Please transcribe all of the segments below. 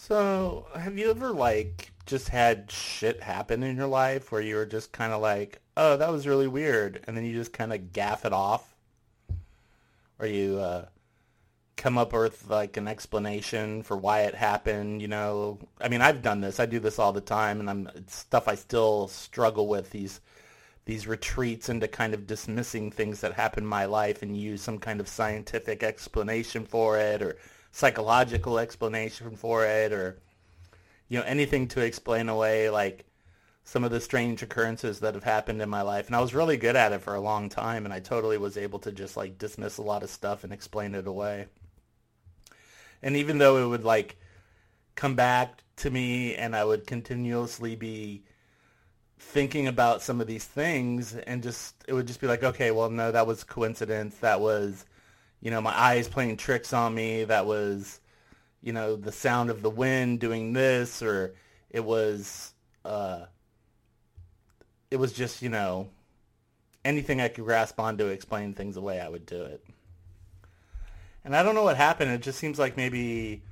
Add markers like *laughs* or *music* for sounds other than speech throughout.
So, have you ever like just had shit happen in your life where you were just kind of like, "Oh, that was really weird," and then you just kind of gaff it off, or you uh, come up with like an explanation for why it happened? You know, I mean, I've done this. I do this all the time, and I'm it's stuff I still struggle with these these retreats into kind of dismissing things that happen in my life and use some kind of scientific explanation for it or psychological explanation for it or you know anything to explain away like some of the strange occurrences that have happened in my life and I was really good at it for a long time and I totally was able to just like dismiss a lot of stuff and explain it away. And even though it would like come back to me and I would continuously be thinking about some of these things and just it would just be like okay well no that was coincidence that was you know my eyes playing tricks on me that was you know the sound of the wind doing this or it was uh it was just you know anything i could grasp on to explain things away i would do it and i don't know what happened it just seems like maybe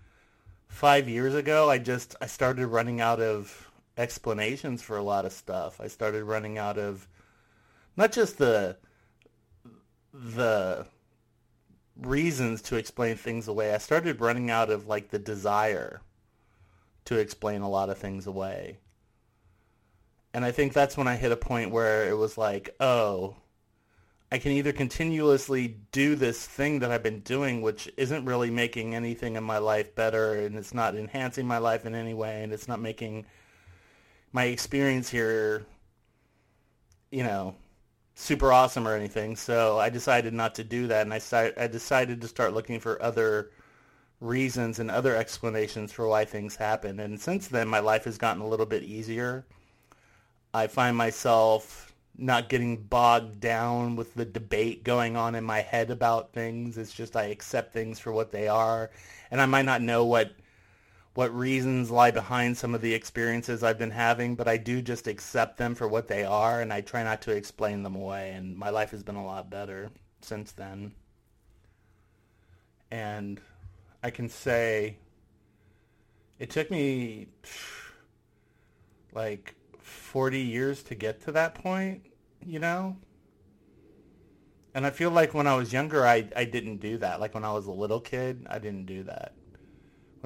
five years ago i just i started running out of explanations for a lot of stuff. I started running out of not just the the reasons to explain things away. I started running out of like the desire to explain a lot of things away. And I think that's when I hit a point where it was like, oh, I can either continuously do this thing that I've been doing, which isn't really making anything in my life better, and it's not enhancing my life in any way, and it's not making my experience here, you know, super awesome or anything. So I decided not to do that, and I I decided to start looking for other reasons and other explanations for why things happen. And since then, my life has gotten a little bit easier. I find myself not getting bogged down with the debate going on in my head about things. It's just I accept things for what they are, and I might not know what what reasons lie behind some of the experiences I've been having, but I do just accept them for what they are and I try not to explain them away and my life has been a lot better since then. And I can say it took me like 40 years to get to that point, you know? And I feel like when I was younger, I, I didn't do that. Like when I was a little kid, I didn't do that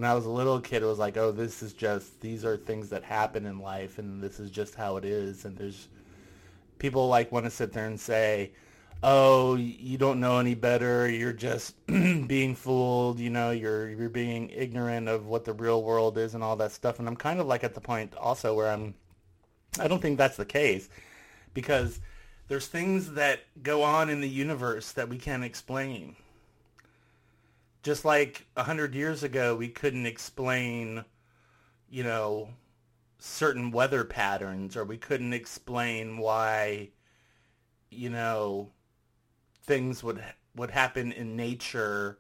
when I was a little kid, it was like, oh, this is just these are things that happen in life, and this is just how it is. And there's people like want to sit there and say, oh, you don't know any better. You're just *clears throat* being fooled. You know, you're you're being ignorant of what the real world is and all that stuff. And I'm kind of like at the point also where I'm, I don't think that's the case, because there's things that go on in the universe that we can't explain just like a hundred years ago, we couldn't explain, you know, certain weather patterns, or we couldn't explain why, you know, things would would happen in nature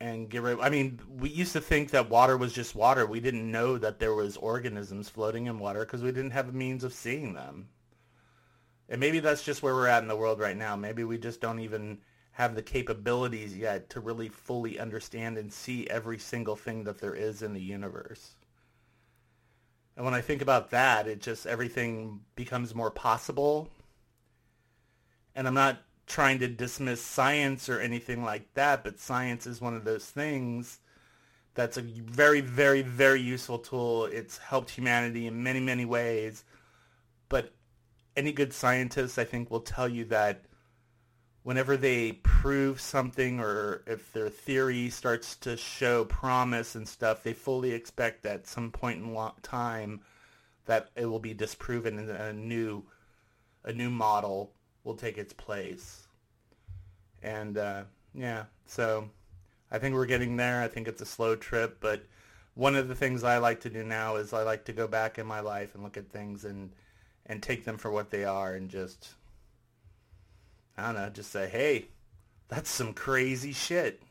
and get rid. I mean, we used to think that water was just water. We didn't know that there was organisms floating in water because we didn't have a means of seeing them. And maybe that's just where we're at in the world right now. Maybe we just don't even have the capabilities yet to really fully understand and see every single thing that there is in the universe. And when I think about that, it just everything becomes more possible. And I'm not trying to dismiss science or anything like that, but science is one of those things that's a very, very, very useful tool. It's helped humanity in many, many ways. But any good scientist, I think, will tell you that whenever they prove something or if their theory starts to show promise and stuff, they fully expect at some point in time that it will be disproven and a new a new model will take its place. And uh, yeah, so I think we're getting there. I think it's a slow trip, but one of the things I like to do now is I like to go back in my life and look at things and and take them for what they are and just I don't know, just say, hey, that's some crazy shit.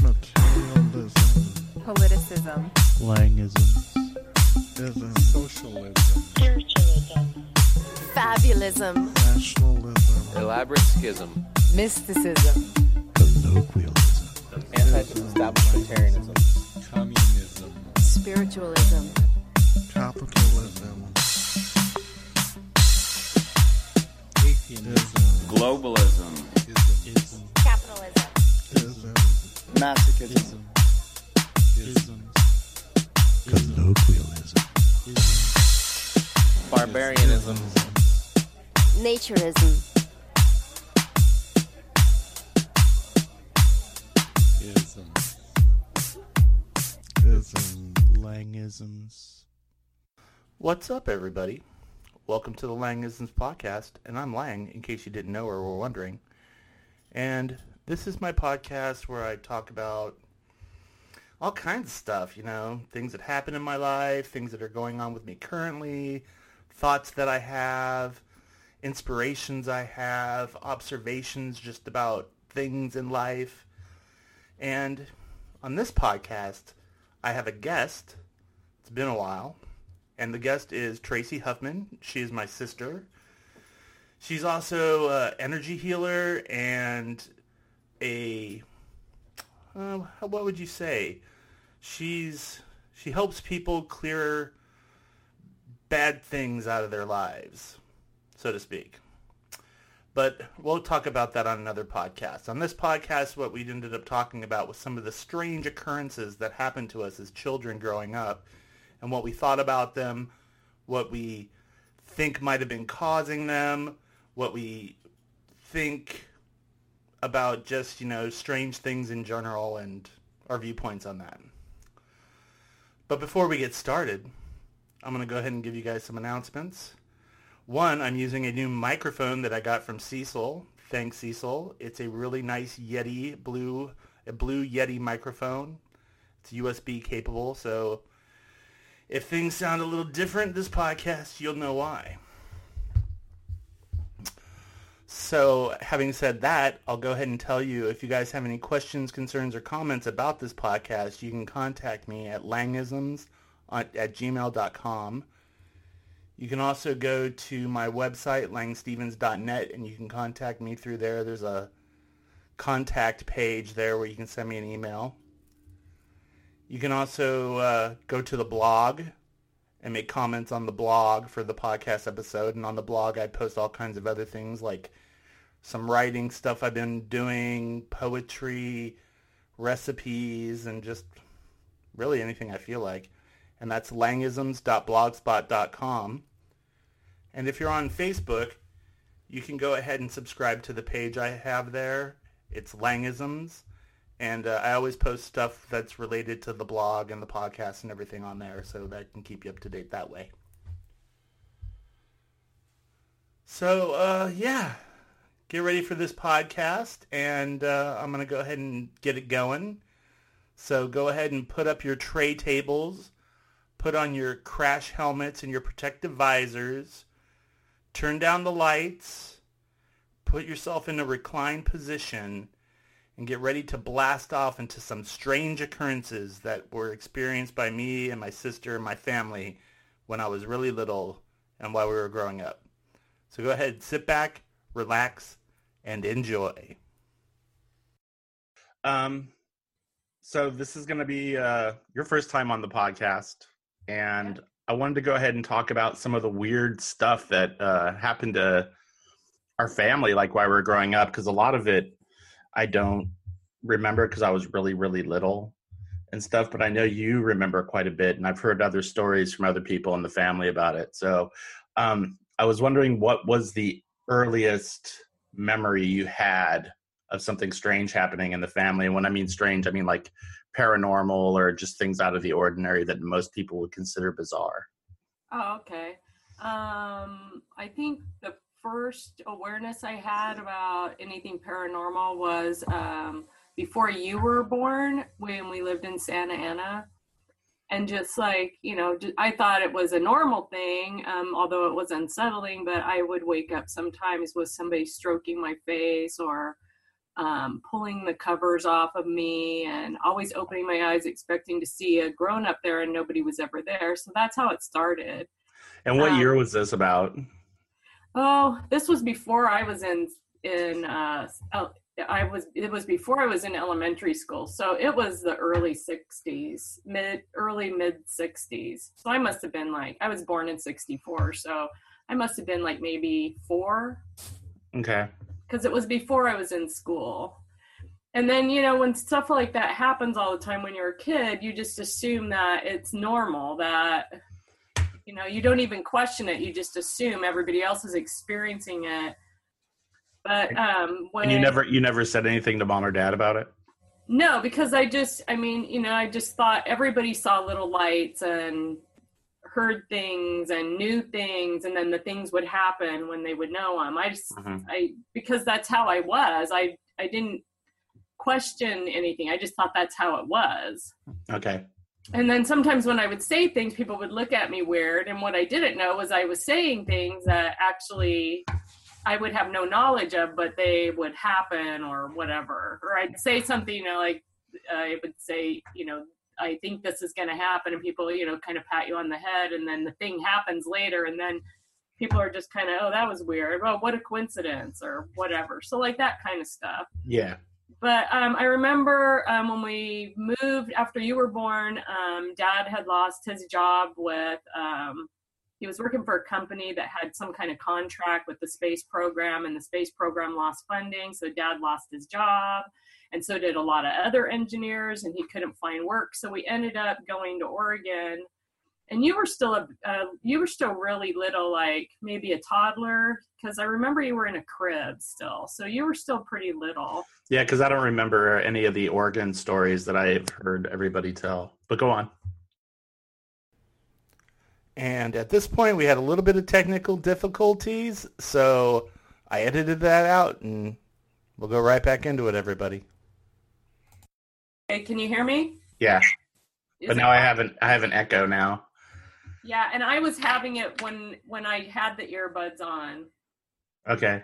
Materialism. Politicism. Slangism. Ism. Socialism. Spiritualism. Fabulism. Nationalism. Elaborate schism. Mysticism. Colloquialism. Anti complementarianism, communism, Spiritualism. capitalism, Globalism. ism, Capitalism. ism, masochism, ism, colloquialism, barbarianism, Naturism. ism, ism, Langisms. What's up, everybody? Welcome to the Lang Langisms podcast, and I'm Lang, in case you didn't know or were wondering. And this is my podcast where I talk about all kinds of stuff, you know, things that happen in my life, things that are going on with me currently, thoughts that I have, inspirations I have, observations just about things in life. And on this podcast, I have a guest. It's been a while. And the guest is Tracy Huffman. She is my sister. She's also an energy healer and a, uh, what would you say? She's, she helps people clear bad things out of their lives, so to speak. But we'll talk about that on another podcast. On this podcast, what we ended up talking about was some of the strange occurrences that happened to us as children growing up and what we thought about them, what we think might have been causing them, what we think about just, you know, strange things in general and our viewpoints on that. But before we get started, I'm going to go ahead and give you guys some announcements. One, I'm using a new microphone that I got from Cecil. Thanks, Cecil. It's a really nice Yeti blue, a blue Yeti microphone. It's USB capable, so if things sound a little different this podcast, you'll know why. So, having said that, I'll go ahead and tell you if you guys have any questions, concerns, or comments about this podcast, you can contact me at langisms at gmail.com. You can also go to my website, langstevens.net, and you can contact me through there. There's a contact page there where you can send me an email. You can also uh, go to the blog and make comments on the blog for the podcast episode. And on the blog, I post all kinds of other things like some writing stuff I've been doing, poetry, recipes, and just really anything I feel like. And that's langisms.blogspot.com. And if you're on Facebook, you can go ahead and subscribe to the page I have there. It's Langisms. And uh, I always post stuff that's related to the blog and the podcast and everything on there so that can keep you up to date that way. So, uh, yeah, get ready for this podcast. And uh, I'm going to go ahead and get it going. So go ahead and put up your tray tables, put on your crash helmets and your protective visors, turn down the lights, put yourself in a reclined position, and get ready to blast off into some strange occurrences that were experienced by me and my sister and my family when I was really little and while we were growing up. So go ahead, sit back, relax, and enjoy. Um, so this is going to be uh, your first time on the podcast, and I wanted to go ahead and talk about some of the weird stuff that uh, happened to our family, like while we were growing up, because a lot of it I don't remember because I was really, really little and stuff. But I know you remember quite a bit, and I've heard other stories from other people in the family about it. So um, I was wondering what was the earliest memory you had of something strange happening in the family. And when I mean strange, I mean like paranormal or just things out of the ordinary that most people would consider bizarre. Oh, okay. Um, I think the first awareness I had about anything paranormal was um, before you were born when we lived in Santa Ana. And just like, you know, I thought it was a normal thing, um, although it was unsettling, but I would wake up sometimes with somebody stroking my face or um, pulling the covers off of me and always opening my eyes expecting to see a grown up there and nobody was ever there. So that's how it started. And what Um, year was this about? Oh, this was before I was in in uh, I was it was before I was in elementary school, so it was the early '60s, mid early mid '60s. So I must have been like I was born in '64, so I must have been like maybe four Okay. because it was before I was in school. And then, you know, when stuff like that happens all the time when you're a kid, you just assume that it's normal, that, you know, you don't even question it. You just assume everybody else is experiencing it. But um, when And you never you never said anything to mom or dad about it? no, because I just, I mean, you know, I just thought everybody saw little lights and heard things and knew things, and then the things would happen when they would know them. I just, Mhm. I, because that's how I was. I, I didn't question anything. I just thought that's how it was. Okay. And then sometimes when I would say things, people would look at me weird. And what I didn't know was I was saying things that actually I would have no knowledge of, but they would happen or whatever. Or I'd say something, you know, like I would say, you know, I think this is going to happen, and people, you know, kind of pat you on the head, and then the thing happens later, and then people are just kind of, oh, that was weird. Well, what a coincidence, or whatever. So like that kind of stuff Yeah. but um, I remember um, when we moved after you were born, um, dad had lost his job with, um, he was working for a company that had some kind of contract with the space program, and the space program lost funding. So dad lost his job, and so did a lot of other engineers, and he couldn't find work. So we ended up going to Oregon. And you were still a, uh, you were still really little, like maybe a toddler, because I remember you were in a crib still. So you were still pretty little. Yeah, because I don't remember any of the Oregon stories that I've heard everybody tell. But go on. And at this point, we had a little bit of technical difficulties, so I edited that out, and we'll go right back into it, everybody. Hey, can you hear me? Yeah. Is But it- now I have an I have an echo now. Yeah, and I was having it when when I had the earbuds on. Okay.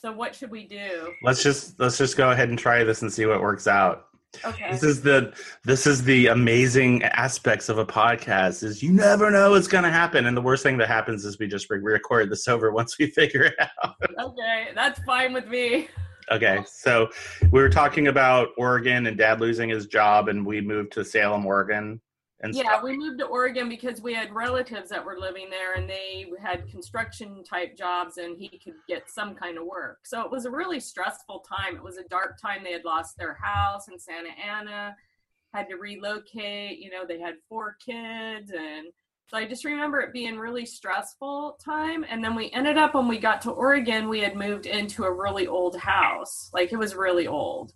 So what should we do? Let's just let's just go ahead and try this and see what works out. Okay. This is the this is the amazing aspects of a podcast is you never know what's going to happen and the worst thing that happens is we just re- record this over *laughs* once we figure it out. Okay, that's fine with me. Okay, so we were talking about Oregon and Dad losing his job, and we moved to Salem, Oregon, and Yeah, stuff. we moved to Oregon because we had relatives that were living there and they had construction type jobs and he could get some kind of work. So it was a really stressful time. It was a dark time. They had lost their house in Santa Ana, had to relocate, you know, they had four kids and so I just remember it being really stressful time and then we ended up when we got to Oregon, we had moved into a really old house. Like it was really old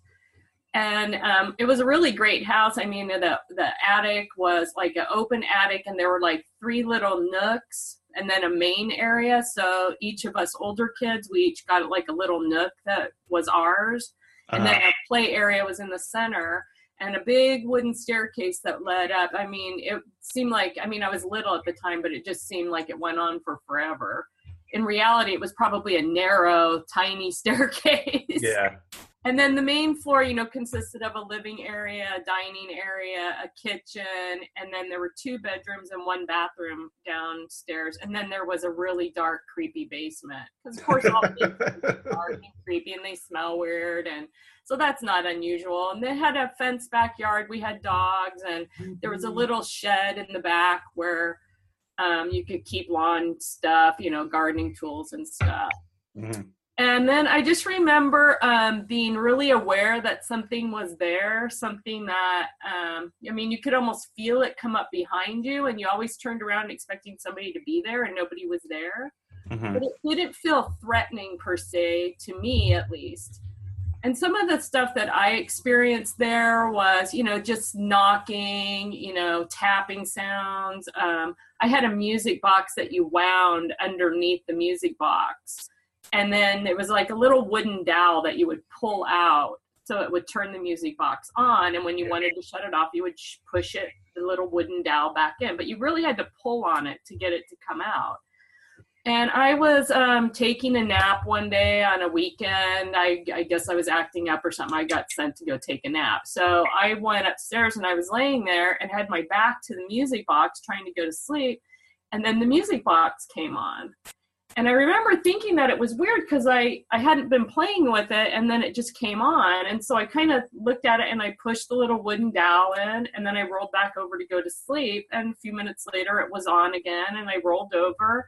and um, it was a really great house. I mean, the the attic was like an open attic, and there were like three little nooks, and then a main area. So each of us older kids, we each got like a little nook that was ours, and then Uh-huh. a play area was in the center, and a big wooden staircase that led up. I mean, it seemed like I mean I was little at the time, but it just seemed like it went on for forever. In reality, it was probably a narrow, tiny *laughs* staircase. yeah, And then the main floor, you know, consisted of a living area, a dining area, a kitchen, and then there were two bedrooms and one bathroom downstairs. And then there was a really dark, creepy basement. Because, of course, all *laughs* are dark and creepy and they smell weird. And so that's not unusual. And they had a fenced backyard. We had dogs, and there was a little shed in the back where um, you could keep lawn stuff, you know, gardening tools and stuff. Mhm. And then I just remember um, being really aware that something was there, something that, um, I mean, you could almost feel it come up behind you, and you always turned around expecting somebody to be there, and nobody was there. Mhm. But it didn't feel threatening per se, to me at least. And some of the stuff that I experienced there was, you know, just knocking, you know, tapping sounds. Um, I had a music box that you wound underneath the music box and then it was like a little wooden dowel that you would pull out so it would turn the music box on and when you wanted to shut it off you would sh- push it the little wooden dowel back in but you really had to pull on it to get it to come out. And i was um, taking a nap one day on a weekend. I, I guess i was acting up or something. I got sent to go take a nap. So i went upstairs and i was laying there and had my back to the music box trying to go to sleep and then the music box came on And I remember thinking that it was weird because I, I hadn't been playing with it and then it just came on. And so I kind of looked at it and I pushed the little wooden dowel in and then I rolled back over to go to sleep. And a few minutes later it was on again and I rolled over.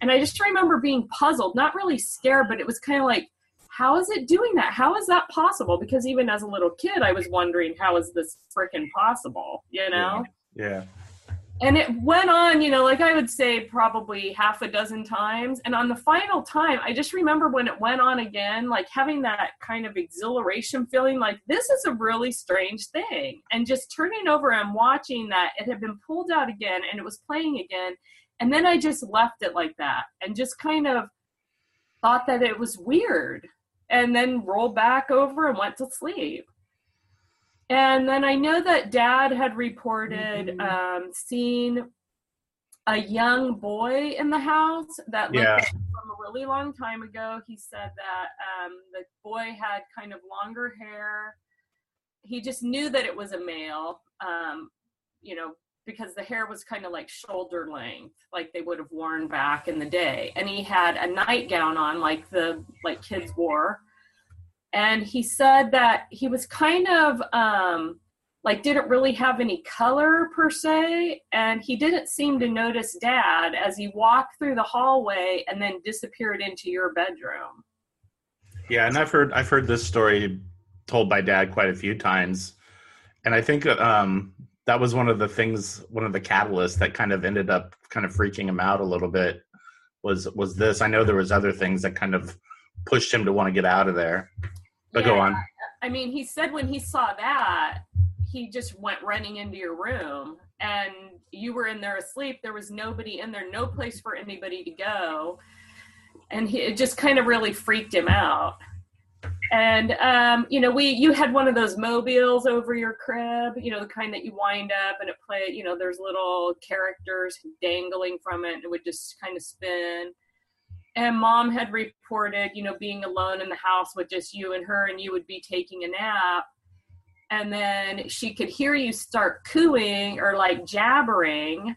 And I just remember being puzzled, not really scared, but it was kind of like, how is it doing that? How is that possible? Because even as a little kid, I was wondering, how is this freaking possible? You know? Yeah. And it went on you know like i would say probably half a dozen times. And on the final time i just remember when it went on again like having that kind of exhilaration feeling like this is a really strange thing. And just turning over and watching that it had been pulled out again and it was playing again. And then i just left it like that and just kind of thought that it was weird and then rolled back over and went to sleep and then I know that dad had reported um, seeing a young boy in the house that looked Yeah. like from a really long time ago. He said that um, the boy had kind of longer hair. He just knew that it was a male, um, you know, because the hair was kind of like shoulder length, like they would have worn back in the day. And he had a nightgown on, like the like kids wore and he said that he was kind of um, like didn't really have any color per se and he didn't seem to notice dad as he walked through the hallway and then disappeared into your bedroom Yeah, and I've heard I've heard this story told by dad quite a few times, and I think um, that was one of the things, one of the catalysts that kind of ended up kind of freaking him out a little bit. Was was this? I know there was other things that kind of pushed him to want to get out of there. But go on. i mean he said when he saw that he just went running into your room and you were in there asleep. There was nobody in there no place for anybody to go. And he, it just kind of really freaked him out. And um, you know we you had one of those mobiles over your crib you know the kind that you wind up and it play you know there's little characters dangling from it and it would just kind of spin and mom had reported you know being alone in the house with just you and her and you would be taking a nap. And then she could hear you start cooing or like jabbering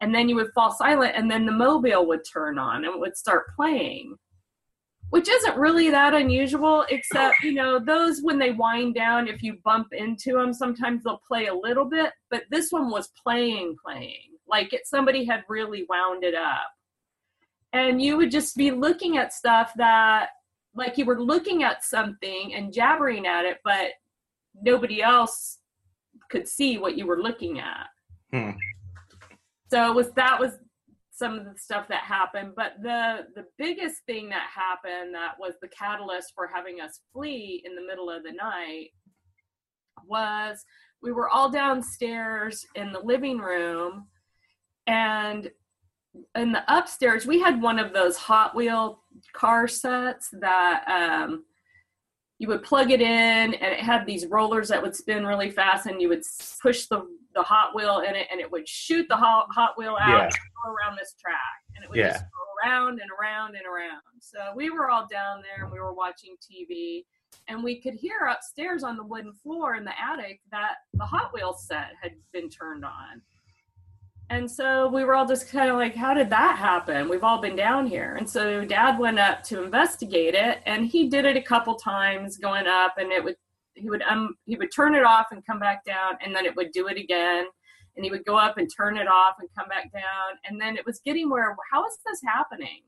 and then you would fall silent and then the mobile would turn on and it would start playing which isn't really that unusual except you know those when they wind down if you bump into them sometimes they'll play a little bit but this one was playing playing. Like it somebody had really wound it up and you would just be looking at stuff that like you were looking at something and jabbering at it but nobody else could see what you were looking at Hmm. so it was that was some of the stuff that happened but the the biggest thing that happened that was the catalyst for having us flee in the middle of the night was we were all downstairs in the living room and in the upstairs we had one of those hot wheel car sets that um you would plug it in and it had these rollers that would spin really fast and you would push the the hot wheel in it and it would shoot the hot, hot wheel out Yeah. around this track and it would Yeah. just go around and around and around so we were all down there and we were watching tv and we could hear upstairs on the wooden floor in the attic that the hot wheel set had been turned on and so we were all just kind of like, how did that happen? We've all been down here. And so dad went up to investigate it and he did it a couple times going up and it would he would um he would turn it off and come back down and then it would do it again and he would go up and turn it off and come back down and then it was getting where how is this happening?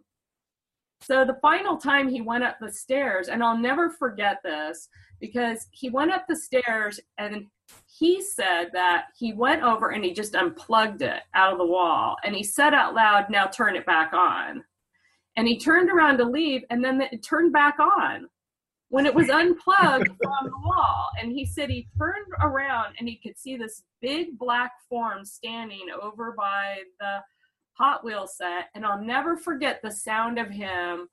So the final time he went up the stairs and I'll never forget this because he went up the stairs and he said that he went over and he just unplugged it out of the wall and he said out loud now turn it back on. And he turned around to leave and then it turned back on when it was *laughs* unplugged from the wall. And he said he turned around and he could see this big black form standing over by the hot wheel set. And i'll never forget the sound of him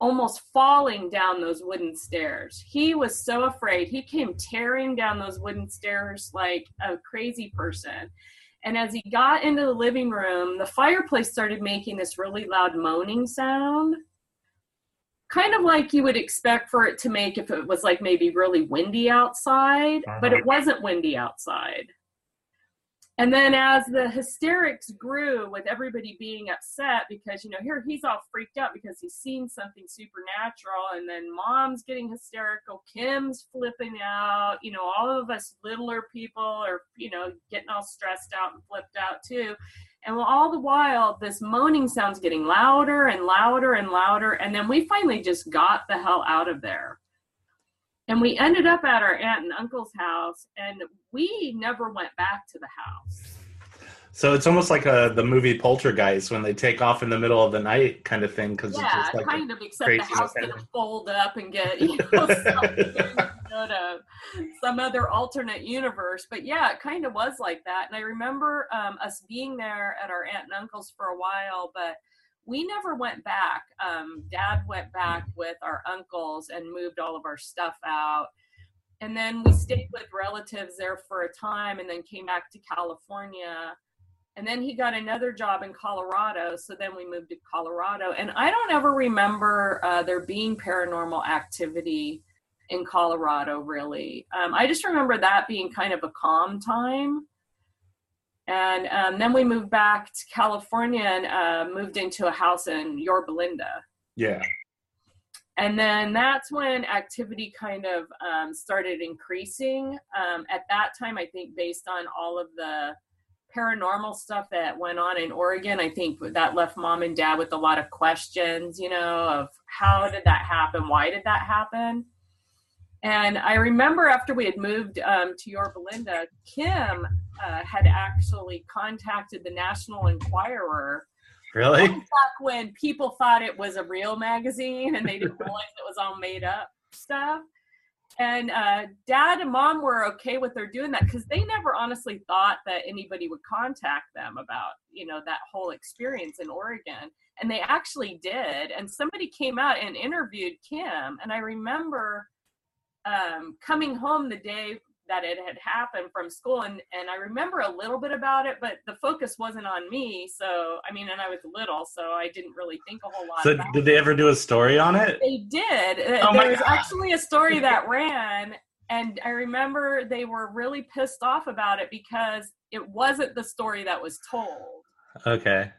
almost falling down those wooden stairs. He was so afraid. He came tearing down those wooden stairs like a crazy person. And as he got into the living room, the fireplace started making this really loud moaning sound. Kind of like you would expect for it to make if it was like maybe really windy outside, but it uh-huh. wasn't windy outside. And then as the hysterics grew with everybody being upset because, you know, here he's all freaked out because he's seen something supernatural and then mom's getting hysterical, Kim's flipping out, you know, all of us littler people are, you know, getting all stressed out and flipped out too. And all the while, this moaning sound's getting louder and louder and louder. And then we finally just got the hell out of there. And we ended up at our aunt and uncle's house, and we never went back to the house. So it's almost like a, the movie Poltergeist when they take off in the middle of the night kind of thing because Yeah, it's just like kind of, except the house didn't fold up and get, *laughs* you know, *laughs* to some other alternate universe. But yeah, it kind of was like that. And I remember um, us being there at our aunt and uncle's for a while, but we never went back. Um, Dad went back with our uncles and moved all of our stuff out. And then we stayed with relatives there for a time and then came back to California. And then he got another job in Colorado. So then we moved to Colorado. And I don't ever remember uh, there being paranormal activity in Colorado, really. Um, I just remember that being kind of a calm time. And um, then we moved back to California and uh, moved into a house in Yorba Linda. yeah. And then that's when activity kind of um, started increasing. Um, at that time, I think based on all of the paranormal stuff that went on in Oregon, I think that left mom and dad with a lot of questions, you know, of how did that happen? Why did that happen? And I remember after we had moved um, to Yorba Linda, Kim uh, had actually contacted the National Enquirer Really? back when people thought it was a real magazine and they didn't *laughs* realize it was all made up stuff. And uh, dad and mom were okay with her doing that because they never honestly thought that anybody would contact them about, you know, that whole experience in Oregon. And they actually did. And somebody came out and interviewed Kim. And I remember um, coming home the day that it had happened from school and and I remember a little bit about it but the focus wasn't on me so I mean and I was little so I didn't really think a whole lot So did they ever do a story on it? they did Uh, Oh there was God. actually a story that ran and I remember they were really pissed off about it because it wasn't the story that was told Okay.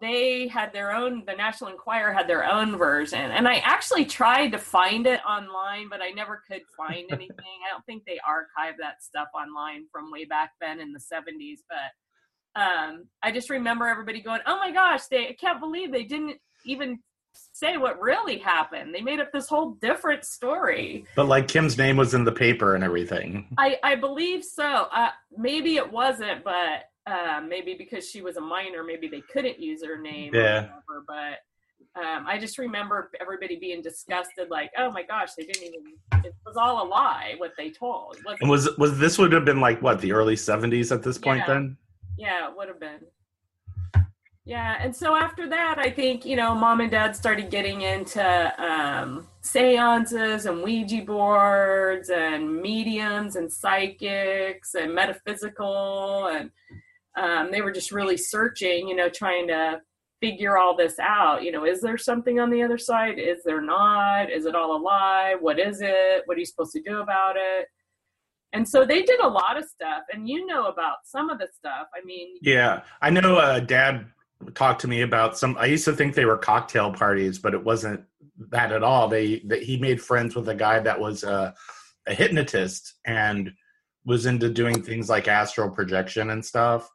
They had their own the national enquirer had their own version and i actually tried to find it online but i never could find *laughs* anything i don't think they archived that stuff online from way back then in the 70s but um i just remember everybody going oh my gosh they i can't believe they didn't even say what really happened they made up this whole different story But like Kim's name was in the paper and everything. I, I believe so. Uh, maybe it wasn't, but uh, maybe because she was a minor, maybe they couldn't use her name Yeah. or whatever. But um, I just remember everybody being disgusted, like, "Oh my gosh, they didn't even. It was all a lie what they told." And was was this would have been like what the early seventies at this point Yeah. then? Yeah, it would have been. Yeah, and so after that, I think you know, mom and dad started getting into um, seances and Ouija boards and mediums and psychics and metaphysical, and um, they were just really searching, you know, trying to figure all this out. You know, is there something on the other side? Is there not? Is it all a lie? What is it? What are you supposed to do about it? And so they did a lot of stuff, and you know about some of the stuff. I mean, Yeah, I know. Uh, Dad talked to me about some. I used to think they were cocktail parties, but it wasn't that at all. They that he made friends with a guy that was uh, a hypnotist and was into doing things like astral projection and stuff.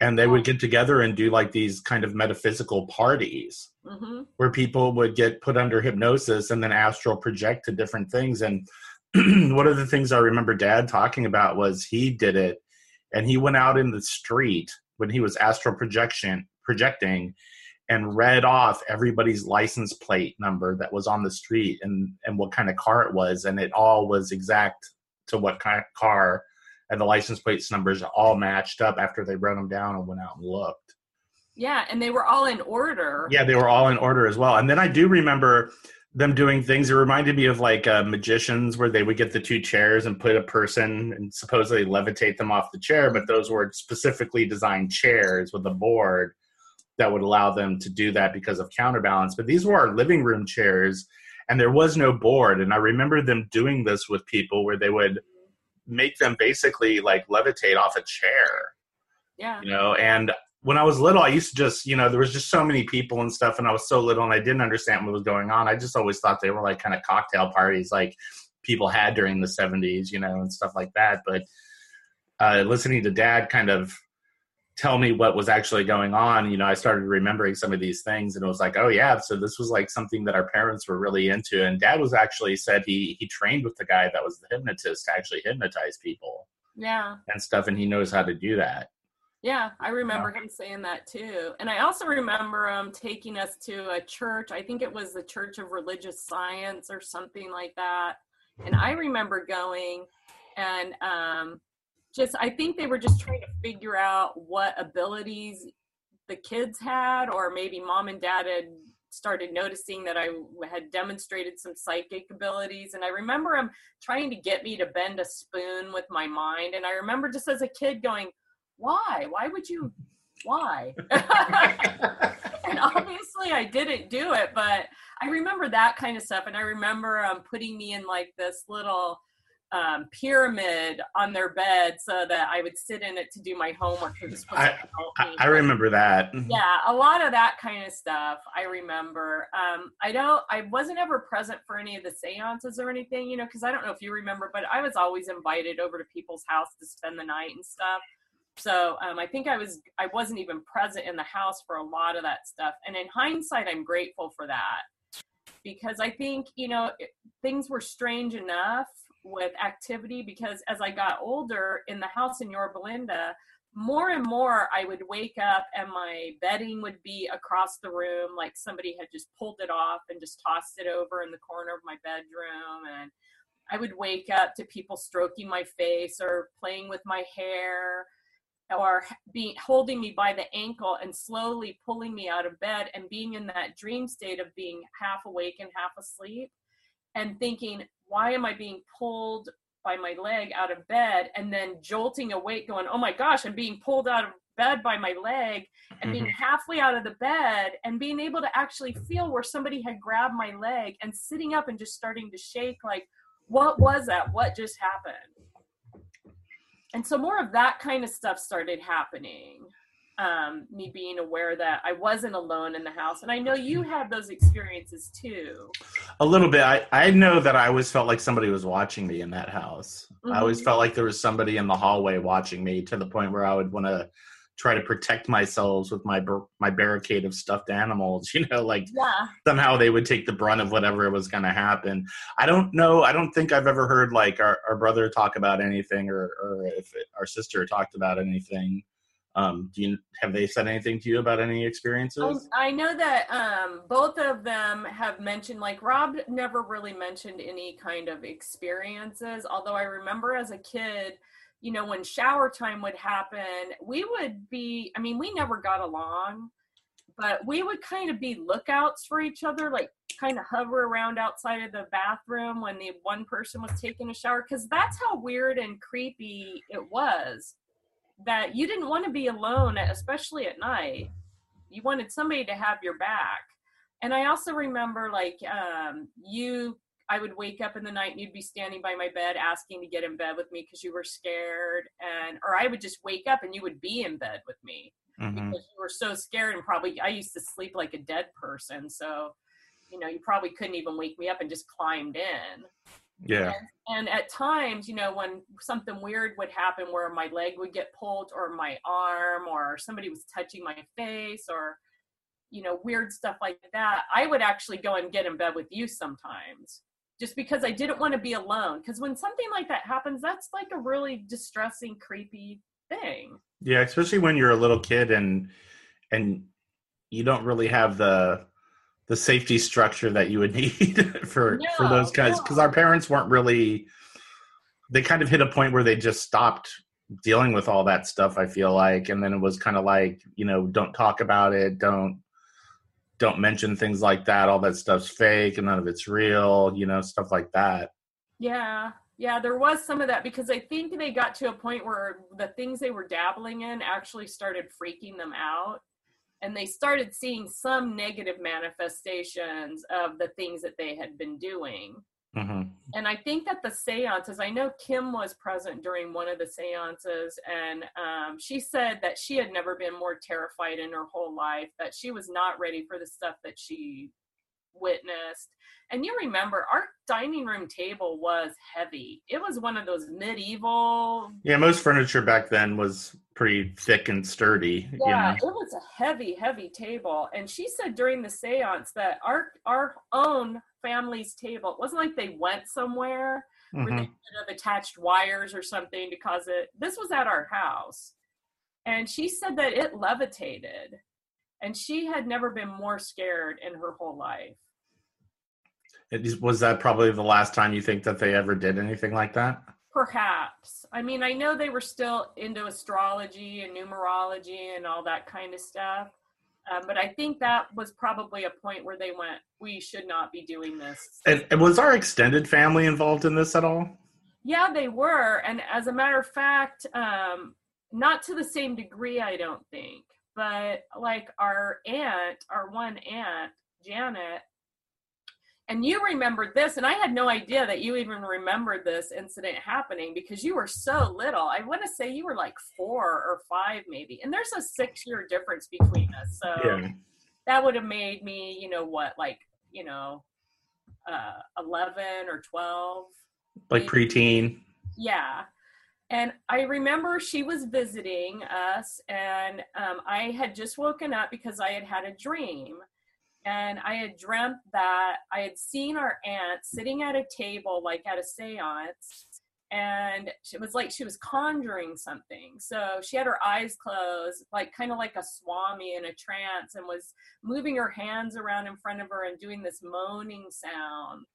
And they would get together and do like these kind of metaphysical parties hmm where people would get put under hypnosis and then astral project to different things. And *clears throat* one of the things I remember dad talking about was he did it and he went out in the street when he was astral projection projecting and read off everybody's license plate number that was on the street and and what kind of car it was. And it all was exact to what kind of car and the license plates numbers all matched up after they wrote them down and went out and looked Yeah, and they were all in order. yeah, they were all in order as well. And then I do remember them doing things. It reminded me of like uh, magicians where they would get the two chairs and put a person and supposedly levitate them off the chair, but those were specifically designed chairs with a board that would allow them to do that because of counterbalance. But these were our living room chairs and there was no board. And I remember them doing this with people where they would make them basically like levitate off a chair Yeah. you know and when i was little i used to just you know there was just so many people and stuff and i was so little and i didn't understand what was going on i just always thought they were like kind of cocktail parties like people had during the 70s you know and stuff like that but uh, listening to dad kind of tell me what was actually going on you know i started remembering some of these things and it was like oh yeah so this was like something that our parents were really into and dad was actually said he he trained with the guy that was the hypnotist to actually hypnotize people Yeah. and stuff and he knows how to do that Yeah, I remember him saying that too. And I also remember him taking us to a church. I think it was the Church of Religious Science or something like that. And I remember going and um, just, I think they were just trying to figure out what abilities the kids had, or maybe mom and dad had started noticing that I had demonstrated some psychic abilities. And I remember him trying to get me to bend a spoon with my mind. And I remember just as a kid going, why? Why would you? Why? *laughs* and obviously, I didn't do it, but I remember that kind of stuff. And I remember um, putting me in like this little um, pyramid on their bed so that I would sit in it to do my homework. It was supposed I- I. I remember that Yeah, a lot of that kind of stuff I remember. Um, I don't, I wasn't ever present for any of the seances or anything, you know, because I don't know if you remember, but I was always invited over to people's house to spend the night and stuff. So um, I think I was, I wasn't even present in the house for a lot of that stuff. And in hindsight, I'm grateful for that because I think, you know, it, things were strange enough with activity because as I got older in the house in Yorba Linda, more and more I would wake up and my bedding would be across the room, like somebody had just pulled it off and just tossed it over in the corner of my bedroom. And I would wake up to people stroking my face or playing with my hair or being holding me by the ankle and slowly pulling me out of bed and being in that dream state of being half awake and half asleep and thinking why am i being pulled by my leg out of bed? And then jolting awake going oh my gosh i'm being pulled out of bed by my leg and being mm-hmm. halfway out of the bed and being able to actually feel where somebody had grabbed my leg and sitting up and just starting to shake like what was that? What just happened? And so more of that kind of stuff started happening um, me being aware that i wasn't alone in the house and i know you had those experiences too A little bit. I, I know that I always felt like somebody was watching me in that house. I always Mhm. felt like there was somebody in the hallway watching me to the point where I would want to try to protect myself with my my barricade of stuffed animals. *laughs* You know, like yeah somehow they would take the brunt of whatever was going to happen. I don't know. I don't think I've ever heard like our, our brother talk about anything or, or if it, our sister talked about anything. Um, do you have they said anything to you about any experiences? I, I know that um, both of them have mentioned, like Rob never really mentioned any kind of experiences. Although I remember as a kid, you know, when shower time would happen, we would be, I mean, we never got along, but we would kind of be lookouts for each other, like kind of hover around outside of the bathroom when the one person was taking a shower. Cause that's how weird and creepy it was that you didn't want to be alone, especially at night. You wanted somebody to have your back. And i also remember like um you i would wake up in the night and you'd be standing by my bed asking to get in bed with me because you were scared. And or i would just wake up and you would be in bed with me Mhm. because you were so scared and probably i used to sleep like a dead person. So you know you probably couldn't even wake me up and just climbed in Yeah. and at times, you know, when something weird would happen where my leg would get pulled or my arm or somebody was touching my face or, you know, weird stuff like that, I would actually go and get in bed with you sometimes just because I didn't want to be alone. Because when something like that happens, that's like a really distressing, creepy thing. Yeah, especially when you're a little kid and and you don't really have the the safety structure that you would *laughs* need for for those guys because our parents weren't really they kind of hit a point where they just stopped dealing with all that stuff i feel like. And then it was kind of like you know don't talk about it don't don't mention things like that. All that stuff's fake and none of it's real you know stuff like that. Yeah, yeah, there was some of that because I think they got to a point where the things they were dabbling in actually started freaking them out. And they started seeing some negative manifestations of the things that they had been doing. hmm and I think that the seances, I know Kim was present during one of the seances, and um, she said that she had never been more terrified in her whole life, that she was not ready for the stuff that she witnessed. And you remember, our dining room table was heavy. It was one of those medieval. Yeah, most furniture back then was pretty thick and sturdy. you Yeah, know? it was a heavy, heavy table. And she said during the seance that our our own family's table, it wasn't like they went somewhere where they mm-hmm. could have attached wires or something to cause it. This was at our house. And she said that it levitated. And she had never been more scared in her whole life. It was that probably the last time you think that they ever did anything like that? Perhaps. I mean, I know they were still into astrology and numerology and all that kind of stuff. Um, but I think that was probably a point where they went, we should not be doing this. And, and was our extended family involved in this at all? Yeah, they were. And as a matter of fact, um, not to the same degree, I don't think. But like our aunt, our one aunt, Janet, and you remembered this, and I had no idea that you even remembered this incident happening because you were so little. I want to say you were like four or five, maybe. And there's a six year difference between us. So Yeah. that would have made me, you know, what, like, you know, uh, 11 or 12. Like preteen. Yeah. And I remember she was visiting us, and um, I had just woken up because I had had a dream. And I had dreamt that I had seen our aunt sitting at a table, like at a seance, and it was like she was conjuring something. So she had her eyes closed, like kind of like a swami in a trance, and was moving her hands around in front of her and doing this moaning sound.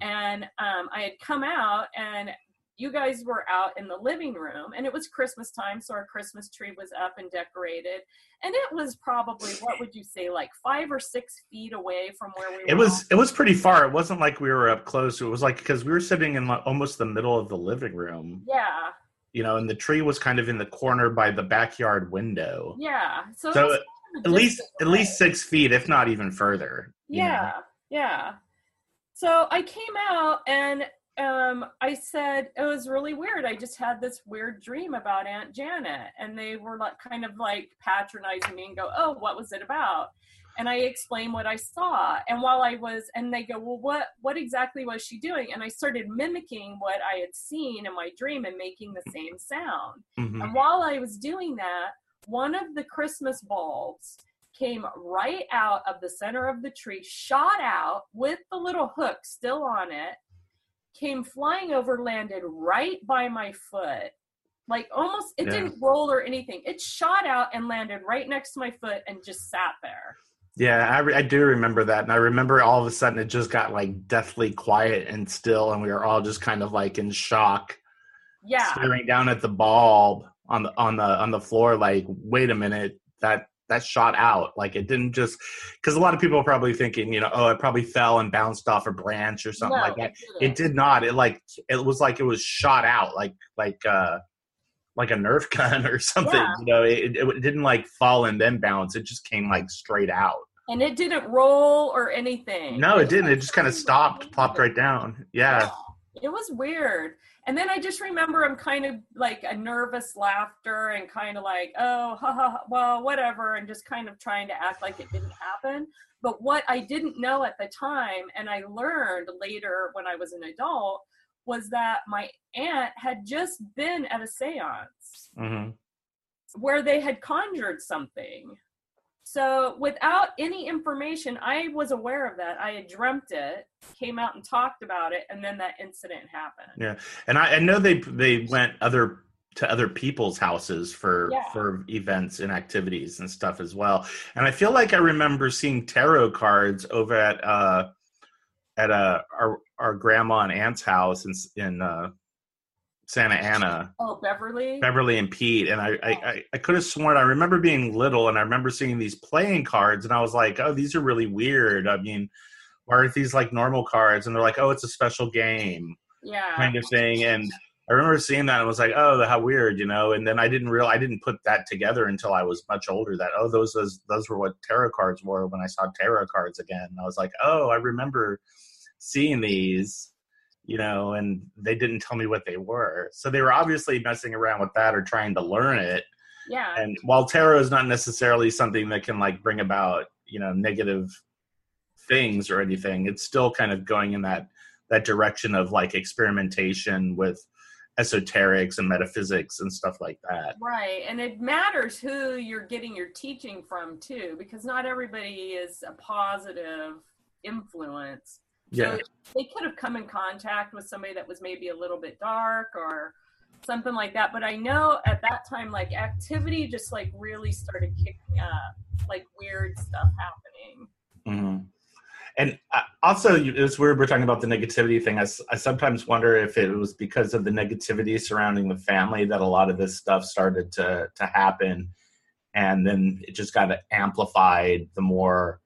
And um, I had come out, and you guys were out in the living room and it was christmas time so our christmas tree was up and decorated and it was probably what would you say like five or six feet away from where we were It was it was pretty far. It wasn't like we were up close. It was like because we were sitting in like almost the middle of the living room, yeah you know, and the tree was kind of in the corner by the backyard window. yeah so, So it at kind of a least at least six feet, if not even further. you know. yeah yeah so i came out and um i said it was really weird. I just had this weird dream about aunt janet. And they were like kind of like patronizing me and go oh what was it about? And i explained what i saw. And while i was and they go well what what exactly was she doing? And i started mimicking what i had seen in my dream and making the same sound. Mhm. and while I was doing that, one of the Christmas bulbs came right out of the center of the tree, shot out with the little hook still on it, came flying over, landed right by my foot. Like almost, it Yeah. didn't roll or anything. It shot out and landed right next to my foot and just sat there. Yeah, I, re- I do remember that, and I remember all of a sudden it just got like deathly quiet and still, and we were all just kind of like in shock, Yeah. staring down at the bulb on the on the on the floor. Like, wait a minute, that that shot out. Like, it didn't just because a lot of people are probably thinking, you know, oh, it probably fell and bounced off a branch or something No, like that. it It did not. It like it was like it was shot out, like like uh like a Nerf *laughs* gun or something. Yeah. You know, it, it didn't like fall and then bounce. It just came like straight out. And it didn't roll or anything. No, it didn't. It just kind of stopped, popped right down. Yeah. It was weird. And then I just remember him kind of like a nervous laughter and kind of like, oh, ha, ha, ha, well, whatever, and just kind of trying to act like it didn't happen. But what I didn't know at the time, and I learned later when I was an adult, was that my aunt had just been at a seance hmm where they had conjured something. So without any information, I was aware of that. I had dreamt it, came out and talked about it, and then that incident happened. Yeah. And I, I know they they went other to other people's houses for Yeah. for events and activities and stuff as well. And I feel like I remember seeing tarot cards over at uh at uh our our grandma and aunt's house in in uh Santa Ana. Oh, Beverly? Beverly and Pete, and I, I, oh. I, I could have sworn I remember being little, and I remember seeing these playing cards, and I was like, "Oh, these are really weird." I mean, why aren't these like normal cards? And they're like, "Oh, it's a special game yeah. kind of thing." And I remember seeing that and was like, "Oh, how weird," you know. And then I didn't real I didn't put that together until I was much older. That oh, those those those were what tarot cards were when I saw tarot cards again. And I was like, "Oh, I remember seeing these." You know, and they didn't tell me what they were. So they were obviously messing around with that or trying to learn it. Yeah. And while tarot is not necessarily something that can like bring about, you know, negative things or anything, it's still kind of going in that that direction of like experimentation with esoterics and metaphysics and stuff like that. Right. And it matters who you're getting your teaching from too, because not everybody is a positive influence. Yeah. So they could have come in contact with somebody that was maybe a little bit dark or something like that. But I know at that time, like activity just like really started kicking up, like weird stuff happening. hmm And uh, also, it's weird we're talking about the negativity thing. I, I sometimes wonder if it was because of the negativity surrounding the family that a lot of this stuff started to to happen, and then it just got amplified the more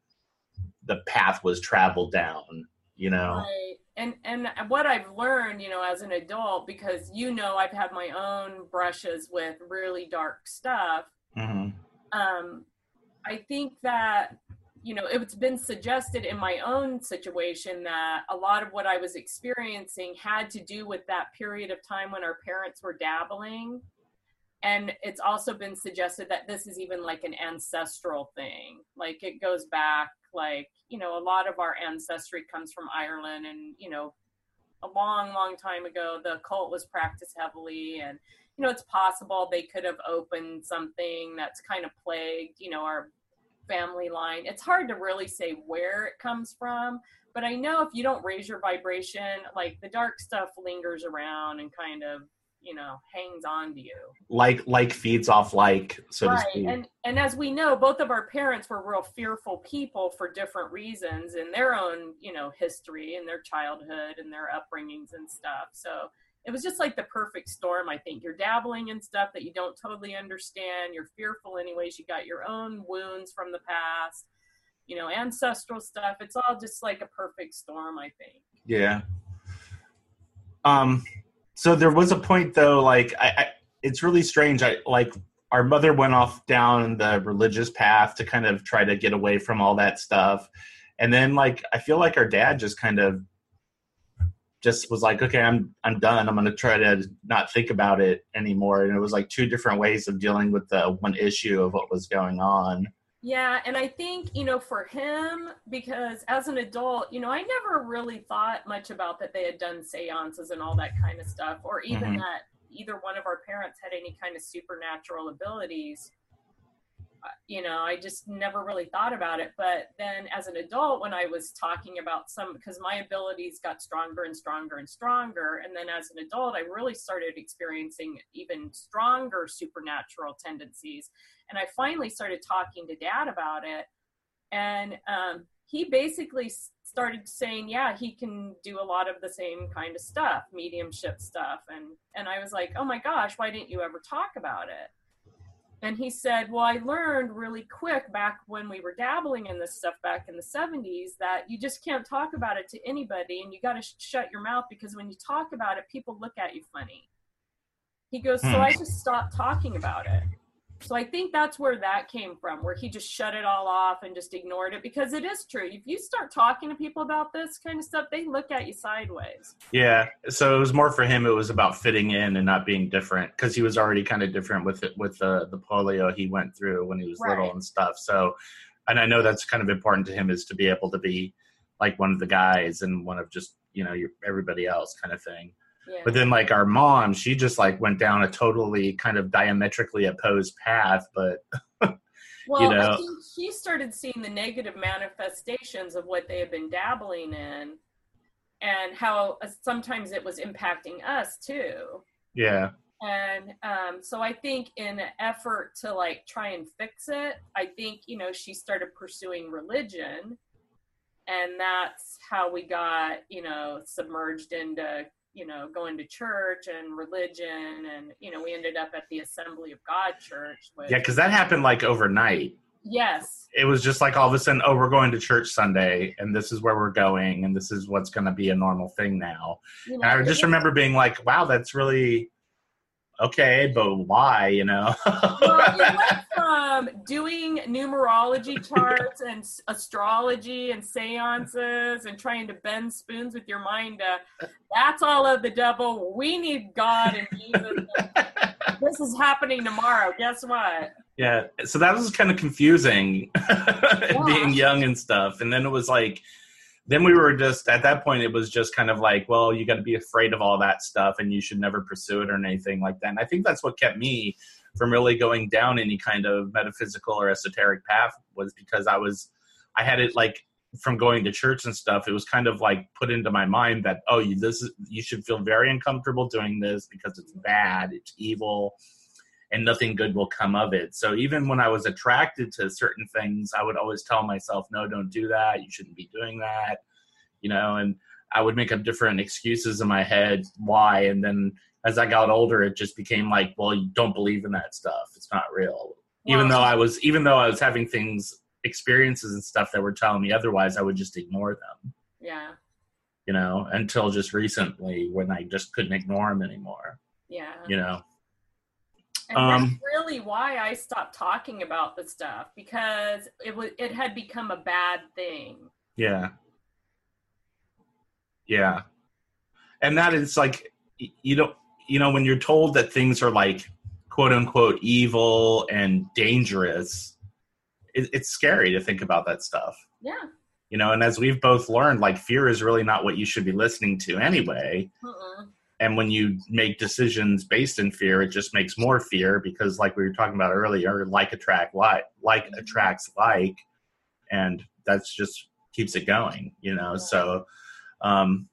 the path was traveled down. You know, Right. And and what I've learned, you know, as an adult, because you know I've had my own brushes with really dark stuff. hmm um, I think that you know it's been suggested in my own situation that a lot of what I was experiencing had to do with that period of time when our parents were dabbling, and it's also been suggested that this is even like an ancestral thing, like it goes back like you know a lot of our ancestry comes from Ireland, and you know a long, long time ago the cult was practiced heavily and you know, it's possible they could have opened something that's kind of plagued, you know, our family line. It's hard to really say where it comes from, but I know if you don't raise your vibration, like the dark stuff lingers around and kind of, you know, hangs on to you. like like feeds off like, so to right. speak. And and as we know, both of our parents were real fearful people for different reasons in their own, you know, history and their childhood and their upbringings and stuff. So it was just like the perfect storm, I think. You're dabbling in stuff that you don't totally understand. You're fearful anyways. You got your own wounds from the past, you know, ancestral stuff. It's all just like a perfect storm, I think. Yeah. Um. So there was a point though, like I, I it's really strange. I like our mother went off down the religious path to kind of try to get away from all that stuff, and then like I feel like our dad just kind of just was like, okay, I'm I'm done. I'm gonna try to not think about it anymore. And it was like two different ways of dealing with the one issue of what was going on. Yeah, and I think, you know, for him, because as an adult, you know, I never really thought much about that they had done seances and all that kind of stuff, or even Mhm. that either one of our parents had any kind of supernatural abilities. Uh, You know, I just never really thought about it. But then as an adult, when I was talking about some, because my abilities got stronger and stronger and stronger. And then as an adult, I really started experiencing even stronger supernatural tendencies and I finally started talking to dad about it. And um, he basically started saying, yeah, he can do a lot of the same kind of stuff, mediumship stuff. And, and I was like, oh my gosh, why didn't you ever talk about it? And he said, well, I learned really quick back when we were dabbling in this stuff back in the 70s that you just can't talk about it to anybody and you got to sh- shut your mouth because when you talk about it, people look at you funny. He goes, so Hmm. I just stopped talking about it. So I think that's where that came from, where he just shut it all off and just ignored it because it is true. If you start talking to people about this kind of stuff, they look at you sideways. Yeah, so it was more for him. It was about fitting in and not being different because he was already kind of different with it with the the polio he went through when he was little and stuff. So, and I know that's kind of important to him is to be able to be like one of the guys and one of just you know your, everybody else kind of thing. Yeah. But then like our mom, she just like went down a totally kind of diametrically opposed path. But *laughs* well, you know- I think he started seeing the negative manifestations of what they had been dabbling in and how uh, sometimes it was impacting us too. yeah, and um, so i think in an effort to like try and fix it i think you know she started pursuing religion and that's how we got you know submerged into you know going to church and religion and you know we ended up at the assembly of god church which, yeah, because that happened like overnight. yes it was just like all of a sudden, oh, we're going to church Sunday, and this is where we're going, and this is what's going to be a normal thing now. you And I just remember being like, wow, that's really okay, but why? You know? well, you *laughs* went from doing numerology charts and astrology and seances and trying to bend spoons with your mind to that's all of the devil. We need God and Jesus. *laughs* this is happening tomorrow. Guess what? Yeah, so that was kind of confusing, *laughs* being young and stuff. And then it was like, then we were just at that point. It was just kind of like, well, you got to be afraid of all that stuff, and you should never pursue it or anything like that. And I think that's what kept me from really going down any kind of metaphysical or esoteric path was because I was, I had it like from going to church and stuff. It was kind of like put into my mind that oh, you this is you should feel very uncomfortable doing this because it's bad, it's evil and nothing good will come of it. So even when I was attracted to certain things, I would always tell myself, no, don't do that. You shouldn't be doing that. You know, and I would make up different excuses in my head why. And then as I got older, it just became like, well, you don't believe in that stuff. It's not real. even though I was, even though I was having things, experiences and stuff that were telling me otherwise, I would just ignore them. Yeah. You know, until just recently when I just couldn't ignore them anymore. Yeah. You know. And Um, that's really why I stopped talking about the stuff because it was it had become a bad thing. Yeah. Yeah. And that is like you don't you know when you're told that things are like quote unquote evil and dangerous it, it's scary to think about that stuff Yeah. you know and as we've both learned like fear is really not what you should be listening to anyway Mm-mm. And when you make decisions based in fear it just makes more fear because like we were talking about earlier like attract like like attracts like and that's just keeps it going you know? So um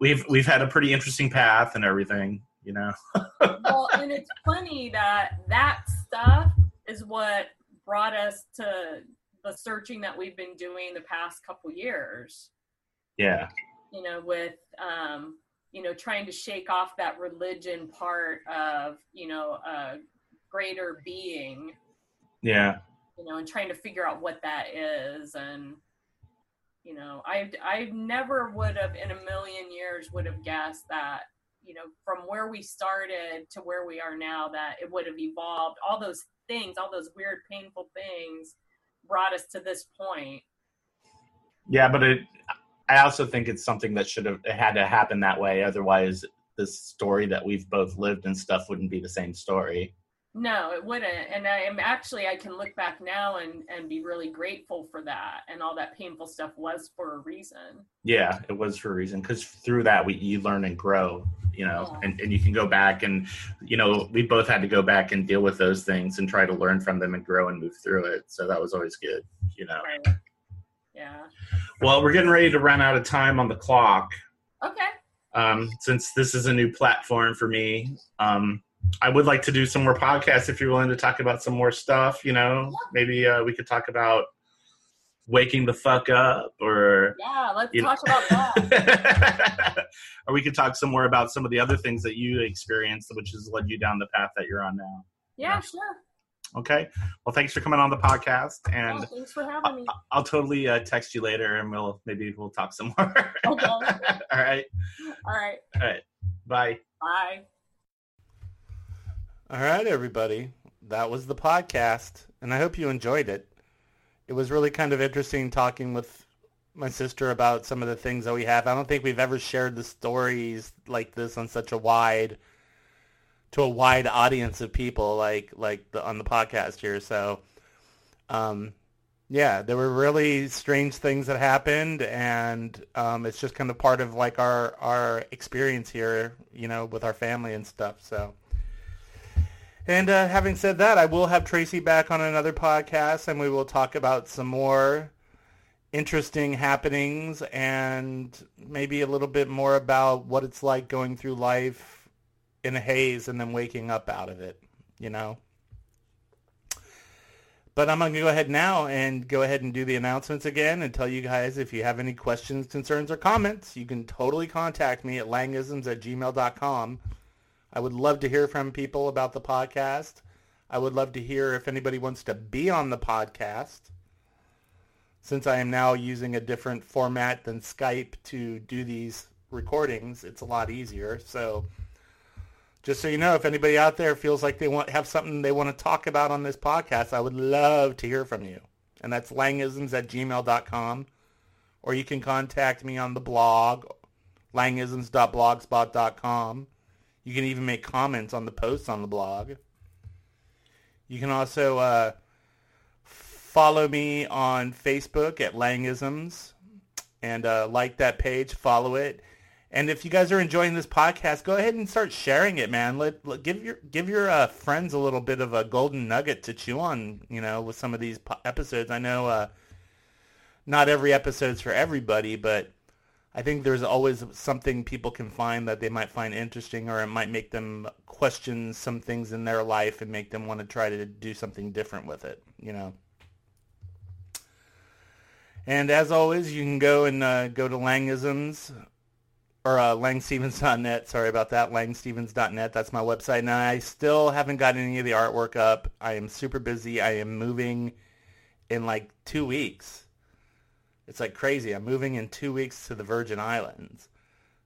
we've we've had a pretty interesting path and everything you know? *laughs* Well, and it's funny that that stuff is what brought us to the searching that we've been doing the past couple years. yeah. You know, with um, you know, trying to shake off that religion part of you know a greater being. yeah you know, and trying to figure out what that is. And, you know, I, I never would have in a million years would have guessed that, you know, from where we started to where we are now, that it would have evolved. All those things, all those weird, painful things brought us to this point. yeah but it i also think it's something that should have it had to happen that way otherwise this story that we've both lived and stuff wouldn't be the same story No, it wouldn't. And I am actually, I can look back now and, and be really grateful for that. And all that painful stuff was for a reason. yeah it was for a reason because through that we you learn and grow you know Yeah. and, and you can go back and you know we both had to go back and deal with those things and try to learn from them and grow and move through it so that was always good you know Right. Yeah. well we're getting ready to run out of time on the clock Okay. um, since this is a new platform for me um, i would like to do some more podcasts if you're willing to talk about some more stuff you know maybe uh, we could talk about waking the fuck up or Yeah. Let's You know- talk about that. *laughs* or we could talk some more about some of the other things that you experienced which has led you down the path that you're on now Yeah, sure. Okay well thanks for coming on the podcast Yeah, and thanks for having me. i'll totally uh, text you later and we'll maybe we'll talk some more *laughs* Okay. *laughs* all right All right. all right bye Bye. All right, everybody. That was the podcast, and I hope you enjoyed it. It was really kind of interesting talking with my sister about some of the things that we have. I don't think we've ever shared the stories like this on such a wide to a wide audience of people like like the, on the podcast here. So, um, yeah, there were really strange things that happened, and um, it's just kind of part of like our our experience here, you know, with our family and stuff. So. And uh, having said that, I will have Tracy back on another podcast, and we will talk about some more interesting happenings and maybe a little bit more about what it's like going through life in a haze and then waking up out of it, you know? But I'm going to go ahead now and go ahead and do the announcements again and tell you guys if you have any questions, concerns, or comments, you can totally contact me at langisms at gmail.com. I would love to hear from people about the podcast. I would love to hear if anybody wants to be on the podcast. Since I am now using a different format than Skype to do these recordings, it's a lot easier. So just so you know, if anybody out there feels like they want have something they want to talk about on this podcast, I would love to hear from you. And that's langisms at gmail.com. Or you can contact me on the blog, langisms.blogspot.com. You can even make comments on the posts on the blog. You can also uh, follow me on Facebook at Langisms and uh, like that page, follow it. And if you guys are enjoying this podcast, go ahead and start sharing it, man. Let, let- give your give your uh, friends a little bit of a golden nugget to chew on, you know, with some of these po- episodes. I know uh, not every episode's for everybody, but I think there's always something people can find that they might find interesting, or it might make them question some things in their life and make them want to try to do something different with it, you know. And as always, you can go and uh, go to Langisms or uh, langstevens.net. Sorry about that. Langstevens.net. That's my website. And I still haven't got any of the artwork up. I am super busy. I am moving in like two weeks. It's like crazy. I'm moving in two weeks to the Virgin Islands.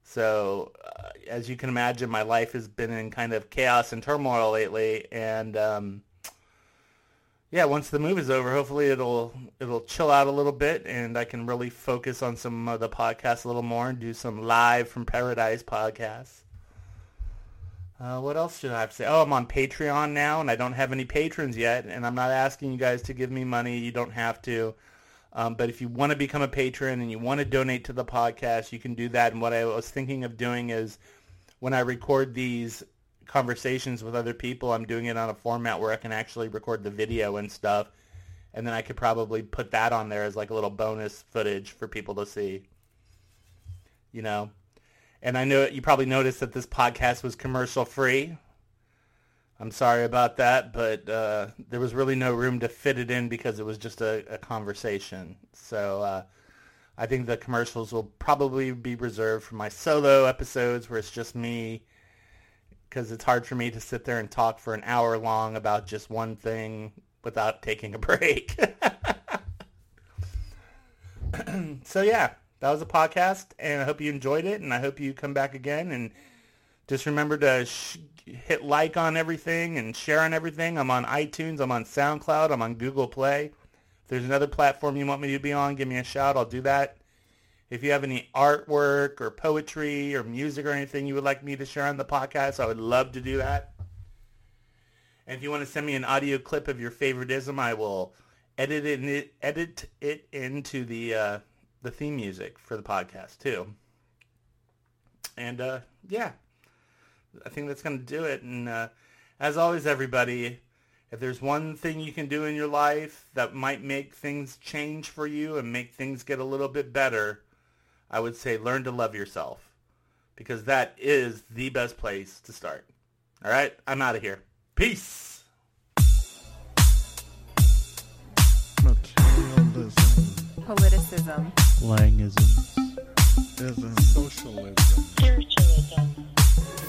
So, uh, as you can imagine, my life has been in kind of chaos and turmoil lately. And um, yeah, once the move is over, hopefully it'll it'll chill out a little bit, and I can really focus on some of the podcasts a little more and do some live from paradise podcasts. Uh, what else should I have to say? Oh, I'm on Patreon now, and I don't have any patrons yet, and I'm not asking you guys to give me money. You don't have to. Um, but if you want to become a patron and you want to donate to the podcast, you can do that. And what I was thinking of doing is when I record these conversations with other people, I'm doing it on a format where I can actually record the video and stuff. And then I could probably put that on there as like a little bonus footage for people to see. You know? And I know you probably noticed that this podcast was commercial free. I'm sorry about that, but uh, there was really no room to fit it in because it was just a, a conversation. So uh, I think the commercials will probably be reserved for my solo episodes where it's just me because it's hard for me to sit there and talk for an hour long about just one thing without taking a *laughs* break. *clears throat* so yeah, that was a podcast, and I hope you enjoyed it, and I hope you come back again. And just remember to sh- hit like on everything and share on everything. I'm on iTunes, I'm on SoundCloud, I'm on Google Play. If there's another platform you want me to be on, give me a shout. I'll do that. If you have any artwork or poetry or music or anything you would like me to share on the podcast, I would love to do that. And if you want to send me an audio clip of your favoritism, I will edit it, edit it into the uh, the theme music for the podcast too. And uh, yeah, I think that's going to do it. And uh, as always, everybody, if there's one thing you can do in your life that might make things change for you and make things get a little bit better, I would say learn to love yourself because that is the best place to start. All right, I'm out of here. Peace. Materialism. Politicism. Langisms. Ism. Socialism.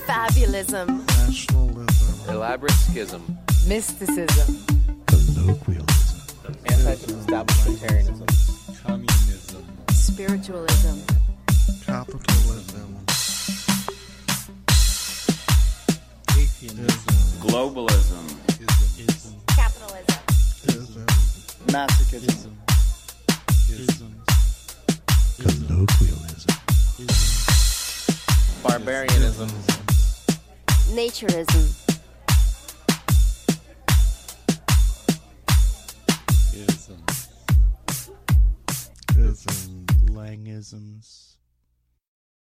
Fabulism. Nationalism. Elaborate schism. Mysticism. Colloquialism. Anti-establishmentarianism. Communism. Spiritualism. Capitalism. Atheism. Globalism. Ism. Capitalism. Ism. Masochism. Colloquialism. Barbarianism. Naturism. Ism. Ism. Langisms.